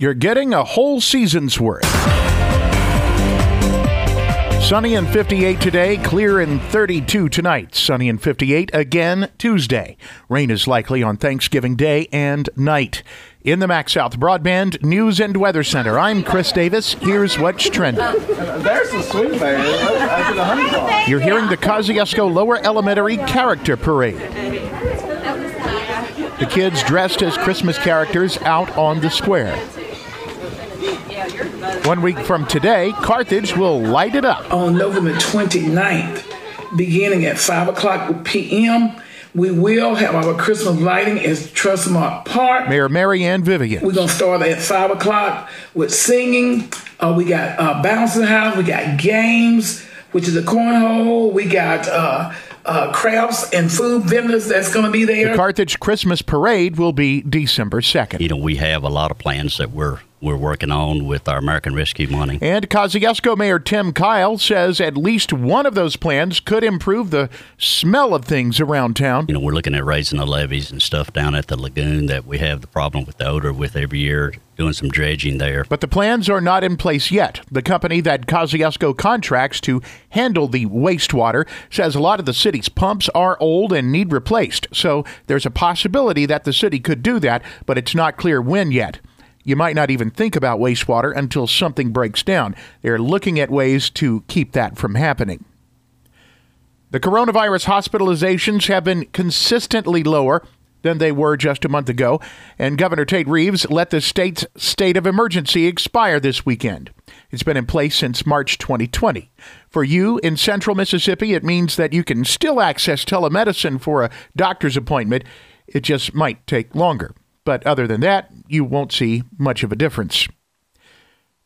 You're getting a whole season's worth. Sunny and 58 today, clear and 32 tonight. Sunny and 58 again Tuesday. Rain is likely on Thanksgiving Day and night. In the MaxxSouth Broadband News and Weather Center, I'm Chris Davis. Here's what's trending. There's the swing bear. I did a honey ball. You're hearing the Kosciusko Lower Elementary Character Parade. The kids dressed as Christmas characters out on the square. One week from today, Carthage will light it up. on November 29th, beginning at 5 o'clock p.m. We will have our Christmas lighting at Trustmark Park. Mayor Mary Ann Vivian. We're going to start at 5 o'clock with singing. Uh, we got uh, bouncing house. We got games, which is a cornhole. We got uh, uh, crafts and food vendors that's going to be there. The Carthage Christmas Parade will be December 2nd. You know, we have a lot of plans that we're we're working on with our American Rescue money. And Kosciusko Mayor Tim Kyle says at least one of those plans could improve the smell of things around town. You know, we're looking at raising the levees and stuff down at the lagoon that we have the problem with the odor with every year, doing some dredging there. But the plans are not in place yet. The company that Kosciusko contracts to handle the wastewater says a lot of the city's pumps are old and need replaced. So there's a possibility that the city could do that, but it's not clear when yet. You might not even think about wastewater until something breaks down. They're looking at ways to keep that from happening. The coronavirus hospitalizations have been consistently lower than they were just a month ago, and Governor Tate Reeves let the state's state of emergency expire this weekend. It's been in place since March 2020. For you in central Mississippi, it means that you can still access telemedicine for a doctor's appointment. It just might take longer. But other than that, you won't see much of a difference.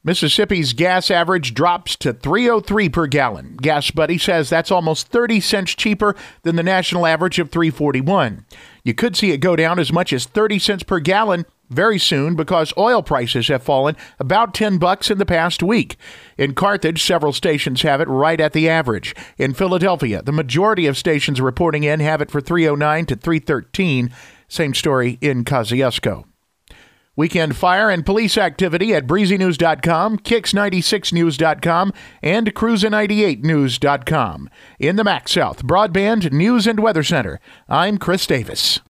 Mississippi's gas average drops to 303 per gallon. GasBuddy says that's almost 30 cents cheaper than the national average of 341. You could see it go down as much as 30 cents per gallon very soon because oil prices have fallen about 10 bucks in the past week. In Carthage, several stations have it right at the average. In Philadelphia, the majority of stations reporting in have it for 309 to 313. Same story in Kosciusko. Weekend fire and police activity at breezynews.com, kicks96news.com, and cruiser98news.com. In the MaxxSouth Broadband News and Weather Center, I'm Chris Davis.